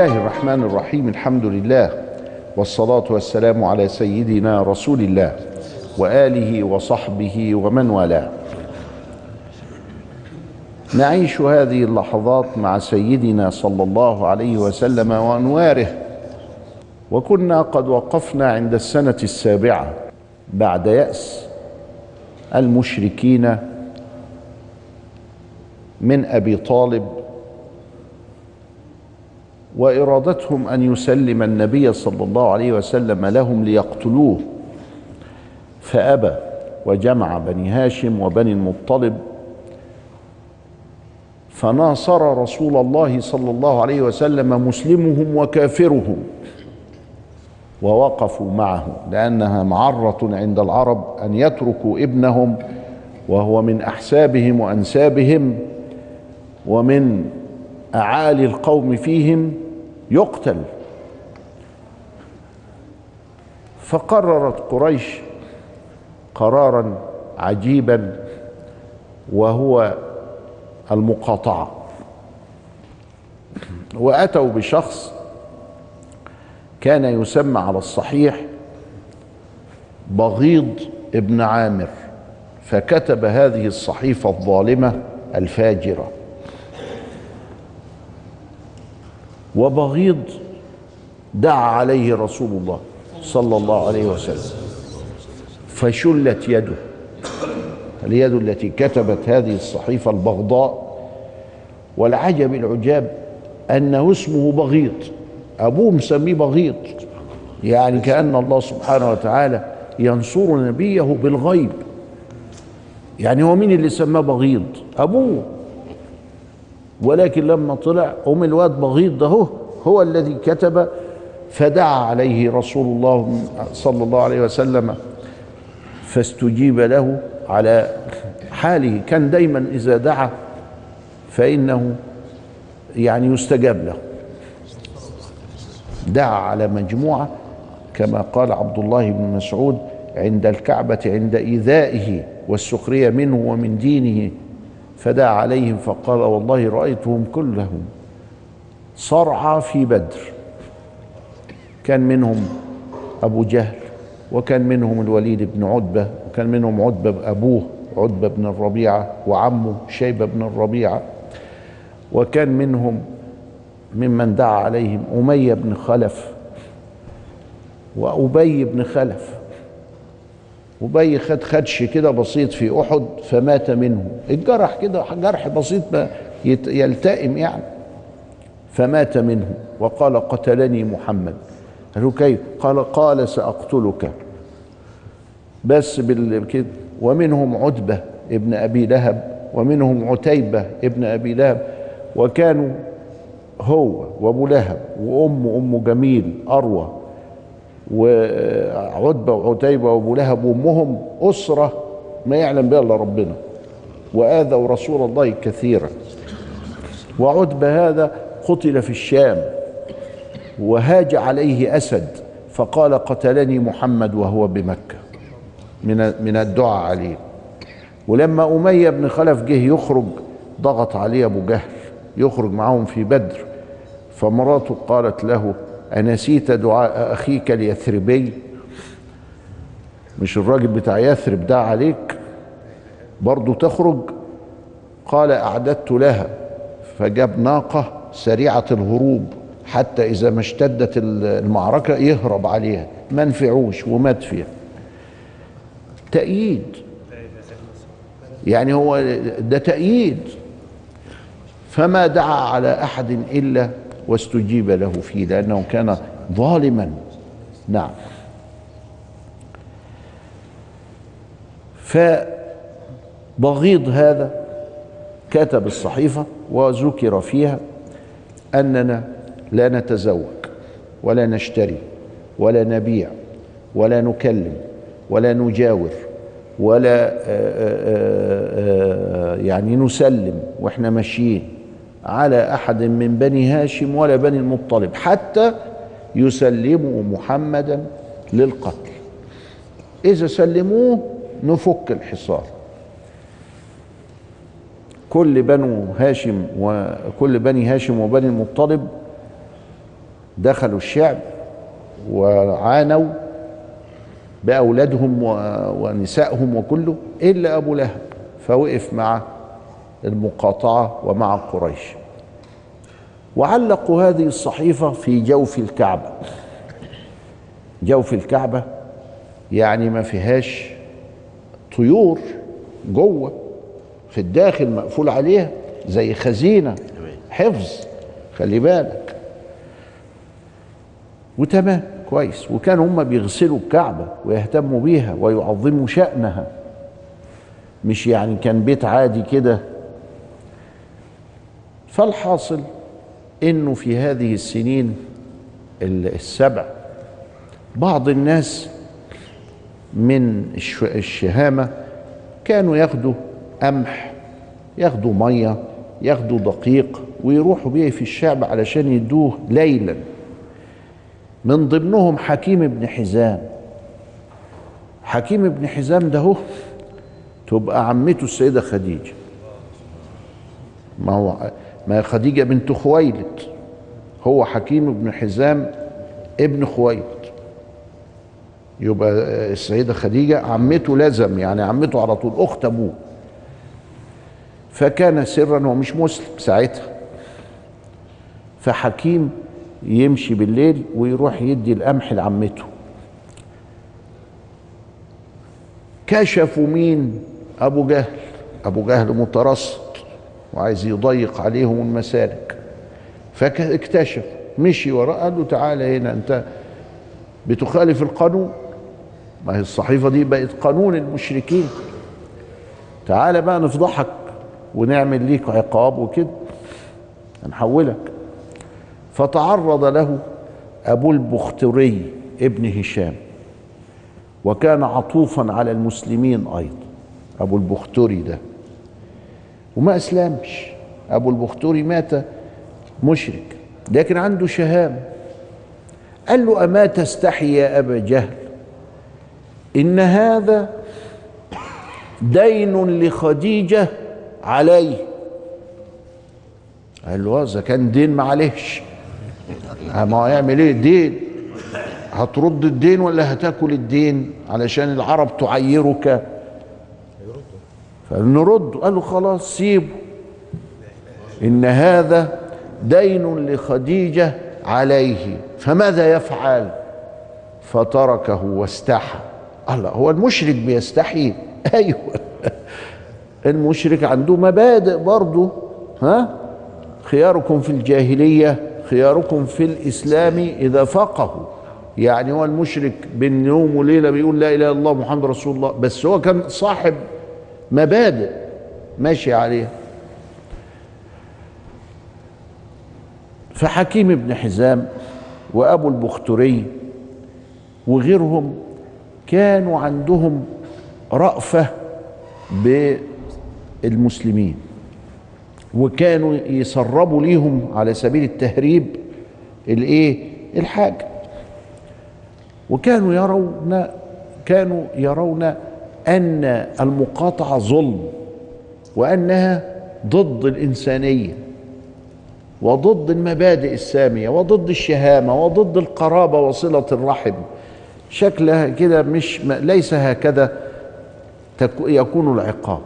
الله الرحمن الرحيم الحمد لله والصلاة والسلام على سيدنا رسول الله وآله وصحبه ومن والاه. نعيش هذه اللحظات مع سيدنا صلى الله عليه وسلم وأنواره وكنا قد وقفنا عند السنة السابعة بعد يأس المشركين من أبي طالب وإرادتهم أن يسلم النبي صلى الله عليه وسلم لهم ليقتلوه. فأبى وجمع بني هاشم وبني المطلب فناصر رسول الله صلى الله عليه وسلم مسلمهم وكافرهم ووقفوا معه لأنها معرة عند العرب أن يتركوا ابنهم وهو من أحسابهم وأنسابهم ومن أعالي القوم فيهم يقتل. فقررت قريش قرارا عجيبا وهو المقاطعة. وأتوا بشخص كان يسمى على الصحيح بغيض ابن عامر فكتب هذه الصحيفة الظالمة الفاجرة. وبغيض دعا عليه رسول الله صلى الله عليه وسلم. فشلت يده. اليد التي كتبت هذه الصحيفة البغضاء والعجب العجاب أنه اسمه بغيض. أبوه مسميه بغيض. يعني كأن الله سبحانه وتعالى ينصر نبيه بالغيب. يعني هو مين اللي سماه بغيض؟ أبوه. ولكن لما طلع أم الواد بغيض ده هو, هو الذي كتب فدعا عليه رسول الله صلى الله عليه وسلم فاستجيب له على حاله. كان دايما إذا دعا فإنه يعني يستجاب له. دعا على مجموعة كما قال عبد الله بن مسعود عند الكعبة عند إيذائه والسخرية منه ومن دينه فدعا عليهم فقال والله رأيتهم كلهم صرعى في بدر. كان منهم أبو جهل وكان منهم الوليد بن عتبة وكان منهم عتبة أبوه عتبة بن الربيعة وعمه شيبة بن الربيعة. وكان منهم ممن دعا عليهم أمية بن خلف وأبي بن خلف. أبي خد خدش كده بسيط في أحد فمات منه. الجرح كده جرح بسيط يلتئم يعني. فمات منه. وقال قتلني محمد. قالوا كيف؟ قال قال سأقتلك. بس بالكده ومنهم عتبة ابن أبي لهب ومنهم عتيبة ابن أبي لهب وكانوا هو وأبو لهب وامه أم جميل أروى وعتبة وعتيبة وأبو لهب وأمهم أسرة ما يعلم بها إلا ربنا. وآذوا رسول الله كثيرا. وعتبة هذا قتل في الشام. وهاج عليه أسد. فقال قتلني محمد وهو بمكة. من من الدعاء عليه. ولما أمية بن خلف جه يخرج ضغط عليه أبو جهل. يخرج معهم في بدر. فمراته قالت له أنسيت دعاء أخيك اليثربي مش الراجل بتاع يثرب دعا عليك؟ برضو تخرج؟ قال أعددت لها فجاب ناقة سريعة الهروب حتى إذا ما اشتدت المعركة يهرب عليها. ما نفعوش ومات فيها تأييد. يعني هو ده تأييد. فما دعا على أحد إلا واستجيب له فيه لأنه كان ظالما. نعم. فبغيض هذا كتب الصحيفة وذكر فيها أننا لا نتزوج ولا نشتري ولا نبيع ولا نكلم ولا نجاور ولا يعني نسلم وإحنا ماشيين. على أحد من بني هاشم ولا بني المطلب حتى يسلموا محمدا للقتل. إذا سلموه نفك الحصار. كل بنو هاشم وكل بني هاشم وبني المطلب دخلوا الشعب وعانوا بأولادهم ونسائهم وكله إلا أبو لهب فوقف مع المقاطعة ومع قريش. وعلقوا هذه الصحيفة في جوف الكعبة. جوف الكعبة يعني ما فيهاش طيور جوه في الداخل مقفول عليها زي خزينة. حفظ خلي بالك. وتمام كويس. وكانوا هم بيغسلوا الكعبة ويهتموا بيها ويعظموا شأنها. مش يعني كان بيت عادي كده فالحاصل إنه في هذه السنين السبع بعض الناس من الشهامة كانوا ياخدوا قمح ياخدوا مية ياخدوا دقيق ويروحوا بيه في الشعب علشان يدوه ليلا. من ضمنهم حكيم بن حزام. حكيم بن حزام ده هو تبقى عمته السيدة خديجة. ما هو ما خديجة بنت خويلد. هو حكيم بن حزام ابن خويلد. يبقى السيدة خديجة عمته لازم يعني عمته على طول أخت أبوه. فكان سرا هو مش مسلم ساعتها. فحكيم يمشي بالليل ويروح يدي القمح لعمته. كشفوا مين؟ أبو جهل. أبو جهل مترصد. وعايز يضيق عليهم المسالك. فاكتشف مشي وراه قال له تعالى هنا أنت بتخالف القانون؟ ما هي الصحيفة دي بقت قانون المشركين. تعالى بقى نفضحك ونعمل ليك عقاب وكده. هنحولك. فتعرض له أبو البختري ابن هشام وكان عطوفا على المسلمين أيضا. أبو البختري ده. وما أسلمش. أبو البختري مات مشرك لكن عنده شهامه قال له أما تستحي يا أبا جهل؟ إن هذا دين لخديجة عليه. قال له إذا كان دين معلش ما هو هيعمل إيه؟ دين. هترد الدين ولا هتاكل الدين؟ علشان العرب تعيرك فنرد قال له خلاص سيبه. إن هذا دين لخديجة عليه. فماذا يفعل؟ فتركه واستحى. الله هو المشرك بيستحي؟ أيوه. المشرك عنده مبادئ برضه. ها؟ خياركم في الجاهلية خياركم في الإسلام إذا فقهوا. يعني هو المشرك بين يوم وليلة بيقول لا إله إلا الله محمد رسول الله. بس هو كان صاحب مبادئ ماشي عليها. فحكيم بن حزام وأبو البختري وغيرهم كانوا عندهم رأفة بالمسلمين وكانوا يسربوا ليهم على سبيل التهريب الإيه؟ الحاجة وكانوا يرون كانوا يرون أن المقاطعة ظلم وأنها ضد الإنسانية وضد المبادئ السامية وضد الشهامة وضد القرابة وصلة الرحم. شكلها كده مش ليس هكذا يكون العقاب.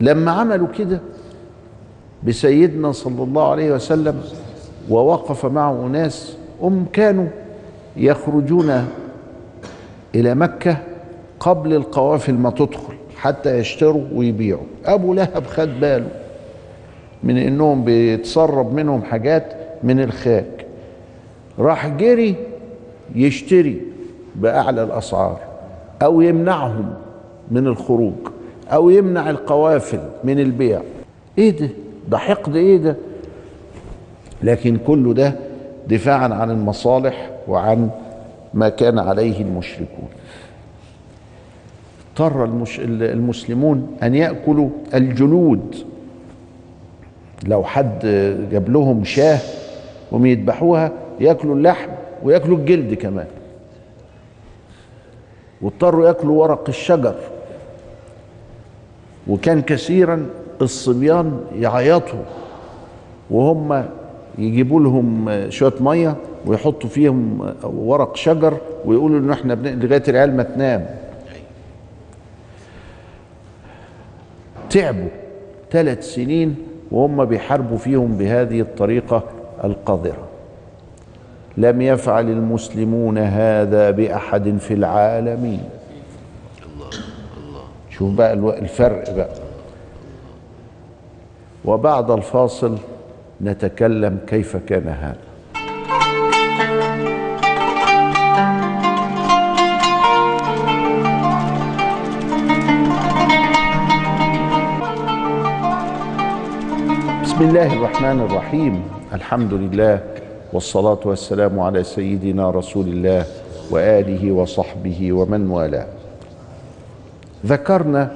لما عملوا كده بسيدنا صلى الله عليه وسلم ووقف معه ناس هم كانوا يخرجون إلى مكة قبل القوافل ما تدخل حتى يشتروا ويبيعوا. أبو لهب خد باله من إنهم بيتسرب منهم حاجات من الخاج راح جري يشتري بأعلى الأسعار أو يمنعهم من الخروج أو يمنع القوافل من البيع. إيه ده؟ ده حقد إيه ده؟ لكن كل ده دفاعا عن المصالح وعن ما كان عليه المشركون. اضطر المش... المسلمون أن يأكلوا الجلود لو حد جاب لهم شاة وهم يذبحوها يأكلوا اللحم ويأكلوا الجلد كمان. واضطروا يأكلوا ورق الشجر. وكان كثيرا الصبيان يعيطوا. وهم يجيبوا لهم شوية مية ويحطوا فيهم ورق شجر ويقولوا إن إحنا بن... لغاية العيال ما تنام. تعبوا ثلاث سنين وهم بيحاربوا فيهم بهذه الطريقة القذرة. لم يفعل المسلمون هذا بأحد في العالمين. شوف بقى الفرق بقى. وبعد الفاصل نتكلم كيف كان هذا. بسم الله الرحمن الرحيم. الحمد لله والصلاة والسلام على سيدنا رسول الله وآله وصحبه ومن والاه. ذكرنا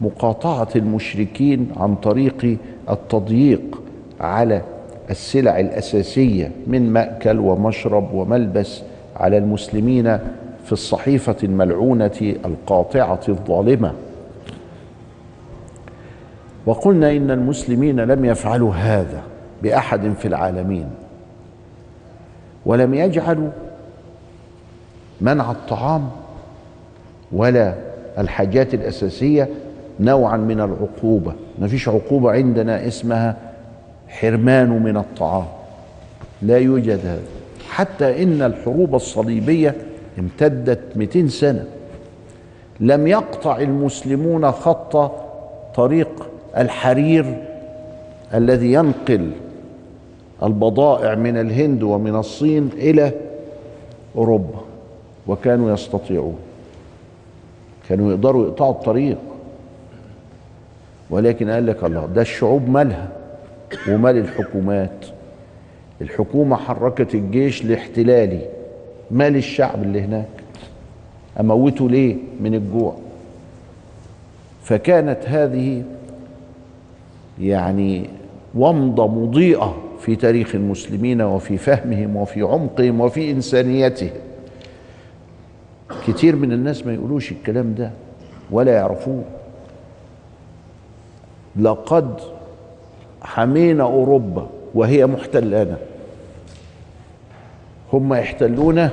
مقاطعة المشركين عن طريق التضييق على السلع الأساسية من مأكل ومشرب وملبس على المسلمين في الصحيفة الملعونة القاطعة الظالمة. وقلنا إن المسلمين لم يفعلوا هذا بأحد في العالمين ولم يجعلوا منع الطعام ولا الحاجات الأساسية نوعا من العقوبة. ما فيش عقوبة عندنا اسمها حرمان من الطعام. لا يوجد هذا. حتى إن الحروب الصليبية امتدت 200 سنة. لم يقطع المسلمون خط طريق الحرير الذي ينقل البضائع من الهند ومن الصين إلى أوروبا. وكانوا يستطيعون. كانوا يقدروا يقطعوا الطريق. ولكن قال لك الله ده الشعوب مالها ومال الحكومات. الحكومة حركت الجيش لاحتلالي مال الشعب اللي هناك. أموته ليه؟ من الجوع. فكانت هذه يعني ومضة مضيئة في تاريخ المسلمين وفي فهمهم وفي عمقهم وفي إنسانيتهم. كتير من الناس ما يقولوش الكلام ده ولا يعرفوه. لقد حمينا أوروبا وهي محتلانا هم يحتلونا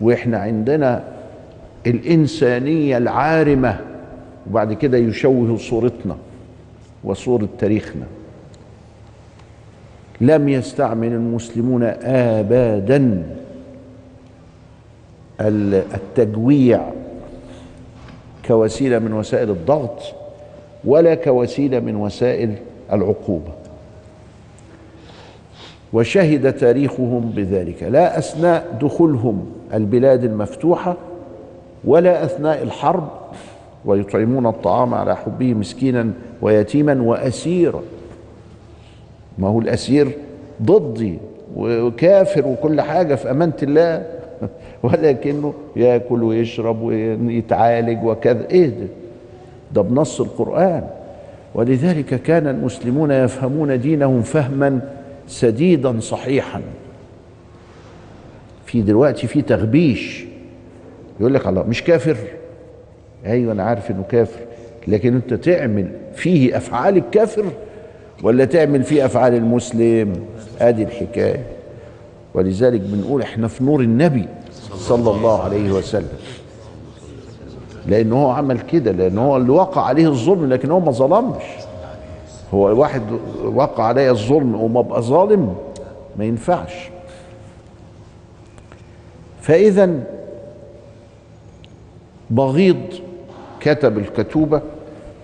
وإحنا عندنا الإنسانية العارمة. وبعد كده يشوه صورتنا وصورة تاريخنا. لم يستعمل المسلمون ابدا التجويع كوسيلة من وسائل الضغط. ولا كوسيله من وسائل العقوبة. وشهد تاريخهم بذلك. لا أثناء دخولهم البلاد المفتوحة ولا أثناء الحرب ويطعمون الطعام على حبه مسكينا ويتيما وأسيرا. ما هو الأسير؟ ضدي وكافر وكل حاجة في أمانة الله. ولكنه يأكل ويشرب ويتعالج وكذا. إيه ده؟ ده بنص القرآن. ولذلك كان المسلمون يفهمون دينهم فهما سديدا صحيحا. في دلوقتي في تغبيش. يقول لك الله مش كافر؟ أيوه أنا عارف إنه كافر. لكن أنت تعمل فيه أفعال الكافر ولا تعمل فيه أفعال المسلم؟ ادي الحكاية. ولذلك بنقول إحنا في نور النبي صلى الله عليه وسلم. لأن هو عمل كده لأن هو اللي وقع عليه الظلم لكن هو ما ظلمش. هو الواحد وقع عليه الظلم وما ابقى ظالم ما ينفعش. فاذا بغيض كتب الكتوبة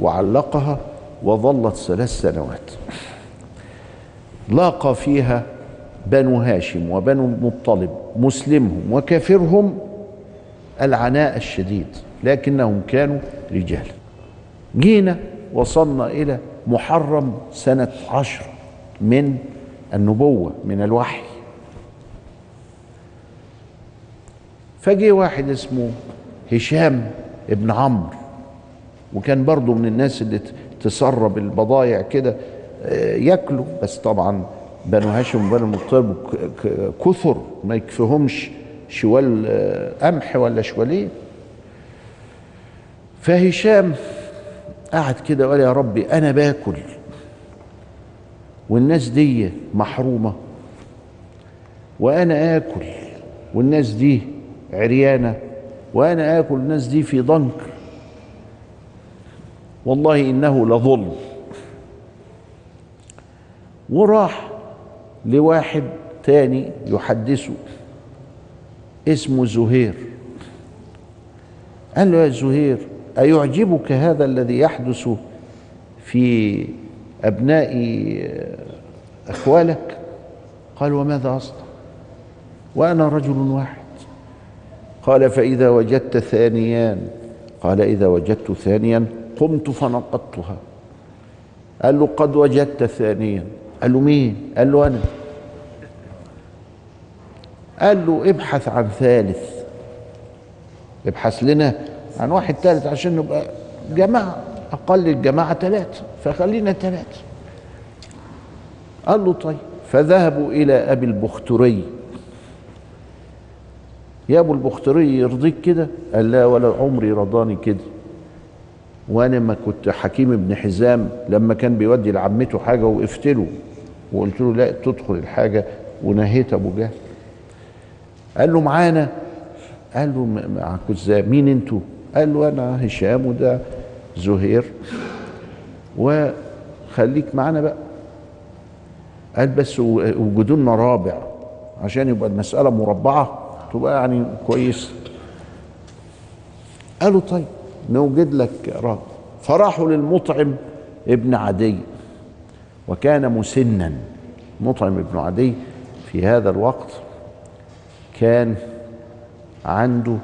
وعلقها وظلت ثلاث سنوات. لاقى فيها بنو هاشم وبنو المطلب مسلمهم وكافرهم العناء الشديد لكنهم كانوا رجالا جينا وصلنا إلى محرم سنة عشر من النبوة من الوحي. فجي واحد اسمه هشام ابن عمرو وكان برضه من الناس اللي تسرب البضايع كده ياكلوا. بس طبعا بنو هاشم وبنو المطلب كثر ما يكفيهمش شوال قمح ولا شوالين فهشام قعد كده وقال يا ربي أنا باكل. والناس دي محرومة. وأنا آكل. والناس دي عريانة. وأنا آكل. الناس دي في ضنك. والله إنه لظلم. وراح لواحد تاني يحدثه. اسمه زهير. قال له يا زهير أيعجبك هذا الذي يحدث في أبناء أخوالك؟ قال وماذا أصنع؟ وأنا رجل واحد. قال فإذا وجدت ثانيان قال إذا وجدت ثانيا قمت فنقضتها. قال له قد وجدت ثانيا. قال له مين؟ قال له أنا. قال له ابحث عن ثالث. ابحث لنا عن واحد ثالث عشان نبقى جماعة أقل الجماعة ثلاثة فخلينا ثلاثة. قال له طيب. فذهبوا إلى أبي البختري. يا أبو البختري يرضيك كده؟ قال لا ولا عمري رضاني كده. وأنا ما كنت حكيم ابن حزام لما كان بيودي لعمته حاجة وقفت له وقلت له لا تدخل الحاجة ونهيت أبو جهل. قال له معانا. قال له معاكم إزاي مين أنتوا؟ قال له أنا هشام وده زهير. وخليك معانا بقى. قال بس وجدوا لنا رابع عشان يبقى المسألة مربعة تبقى يعني كويس. قالوا طيب نوجد لك رابع. فراحوا للمطعم ابن عدي. وكان مسنا. مطعم ابن عدي في هذا الوقت. كان عنده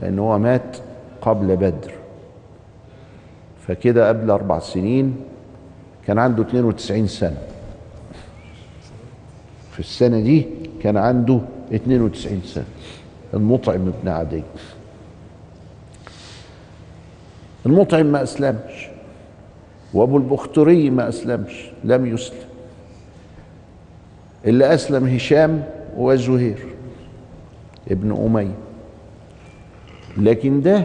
لأن هو مات قبل بدر. فكده قبل أربع سنين كان عنده 92 سنة. في السنة دي كان عنده 92 سنة. المطعم ابن عدي. المطعم ما أسلمش. وأبو البختري ما أسلمش. لم يسلم. اللي أسلم هشام وزهير. ابن أمية. لكن ده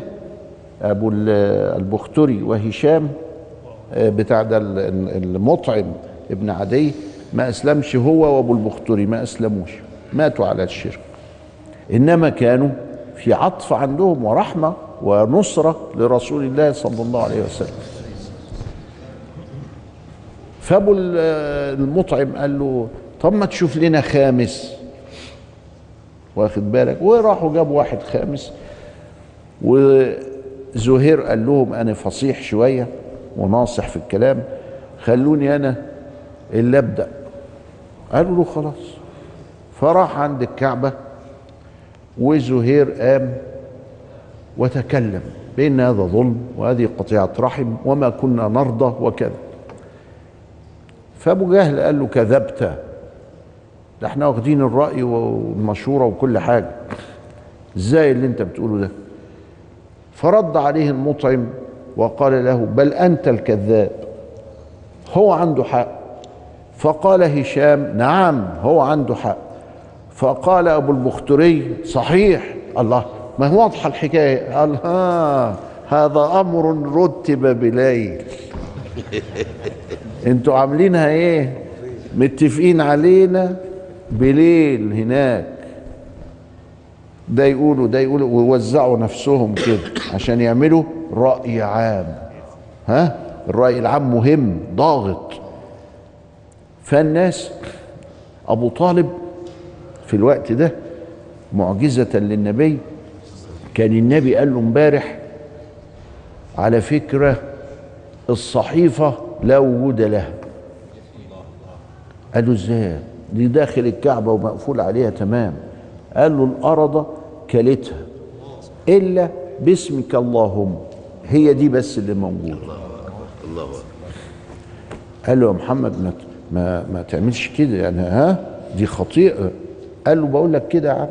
أبو البختري وهشام بتاع ده المطعم ابن عدي ما أسلمش هو وأبو البختري ما أسلموش ماتوا على الشرك. إنما كانوا في عطف عندهم ورحمة ونصرة لرسول الله صلى الله عليه وسلم. فأبو المطعم قال له طب ما تشوف لنا خامس. واخد بالك؟ وراحوا جابوا واحد خامس وزهير قال لهم أنا فصيح شوية وناصح في الكلام خلوني أنا اللي أبدأ. قالوا له خلاص. فراح عند الكعبة وزهير قام وتكلم بأن هذا ظلم وهذه قطيعة رحم وما كنا نرضى وكذا. فأبو جهل قال له كذبت ده إحنا واخدين الرأي والمشورة وكل حاجة. إزاي اللي انت بتقوله ده؟ فرد عليه المطعم وقال له بل انت الكذاب. هو عنده حق. فقال هشام نعم هو عنده حق. فقال أبو البختري صحيح. الله ما هو واضحة الحكاية. قال ها هذا أمر رتب بليل. أنتوا عاملينها إيه؟ متفقين علينا؟ بليل هناك. ده يقولوا ده يقولوا ويوزعوا نفسهم كده عشان يعملوا رأي عام. ها؟ الرأي العام مهم ضاغط. فالناس أبو طالب في الوقت ده معجزة للنبي. كان النبي قال له امبارح على فكرة الصحيفة لا وجود لها. قال له إزاي؟ دي داخل الكعبة ومقفول عليها تمام. قال له الأرض كلتها إلا باسمك اللهم. هي دي بس اللي موجودة. الله قال له يا محمد ما ما, ما تعملش كده يعني ها؟ دي خطيئة. قال له بقول لك كده يا عم.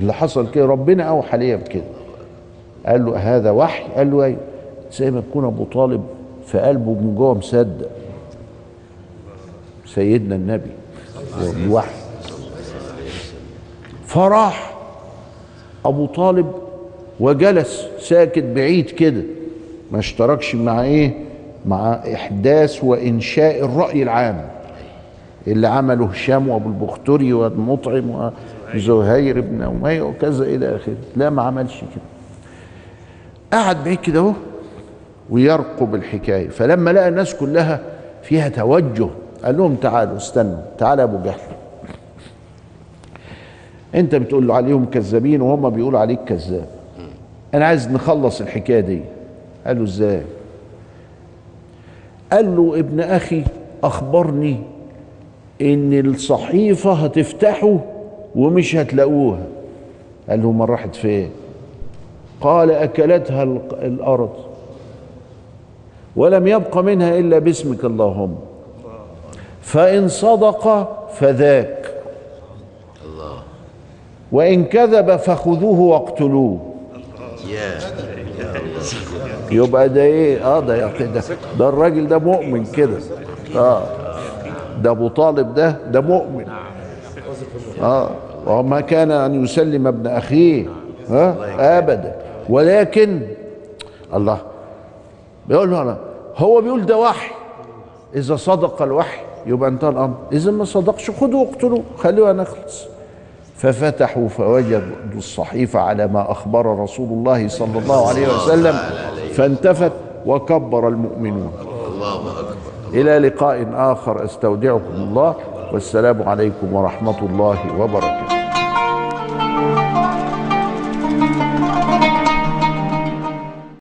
اللي حصل كده ربنا أوحى ليا بكده. قال له هذا وحي؟ قال له أيوه زي ما تكون أبو طالب في قلبه من جوه مصدق. سيدنا النبي. الوحي فراح أبو طالب وجلس ساكت بعيد كده ما اشتركش مع إيه؟ مع إحداث وإنشاء الرأي العام اللي عمله هشام وأبو البختري والمطعم وزهير بن أمية وكذا إلى آخره. لا ما عملش كده. قعد بعيد كده أهو ويرقب الحكاية. فلما لقى الناس كلها فيها توجه قال لهم تعالوا استنوا تعال يا أبو جهل أنت بتقول عليهم كذابين وهم بيقولوا عليك كذاب. أنا عايز نخلص الحكاية دي. قال له إزاي؟ قال له ابن أخي أخبرني إن الصحيفة هتفتحوا ومش هتلاقوها. قال له ما راحت فين؟ قال أكلتها ال- الأرض. ولم يبق منها إلا باسمك اللهم. فإن صدق فذاك. وإن كذب فخذوه واقتلوه. يبقى ده إيه؟ آه ده ده, ده الراجل ده مؤمن كده. آه. ده أبو طالب ده ده مؤمن. آه. وما كان أن يسلم ابن أخيه. ها أبدا. ولكن الله بيقول له أنا هو بيقول ده وحي. إذا صدق الوحي يبقى انتهى الأمر. اذا ما صدقش خذوا واقتلوه خلوها نخلص. ففتحوا فوجدوا الصحيفة على ما أخبر رسول الله صلى الله عليه وسلم فانتفت وكبر المؤمنون. إلى لقاء آخر أستودعكم الله والسلام عليكم ورحمة الله وبركاته.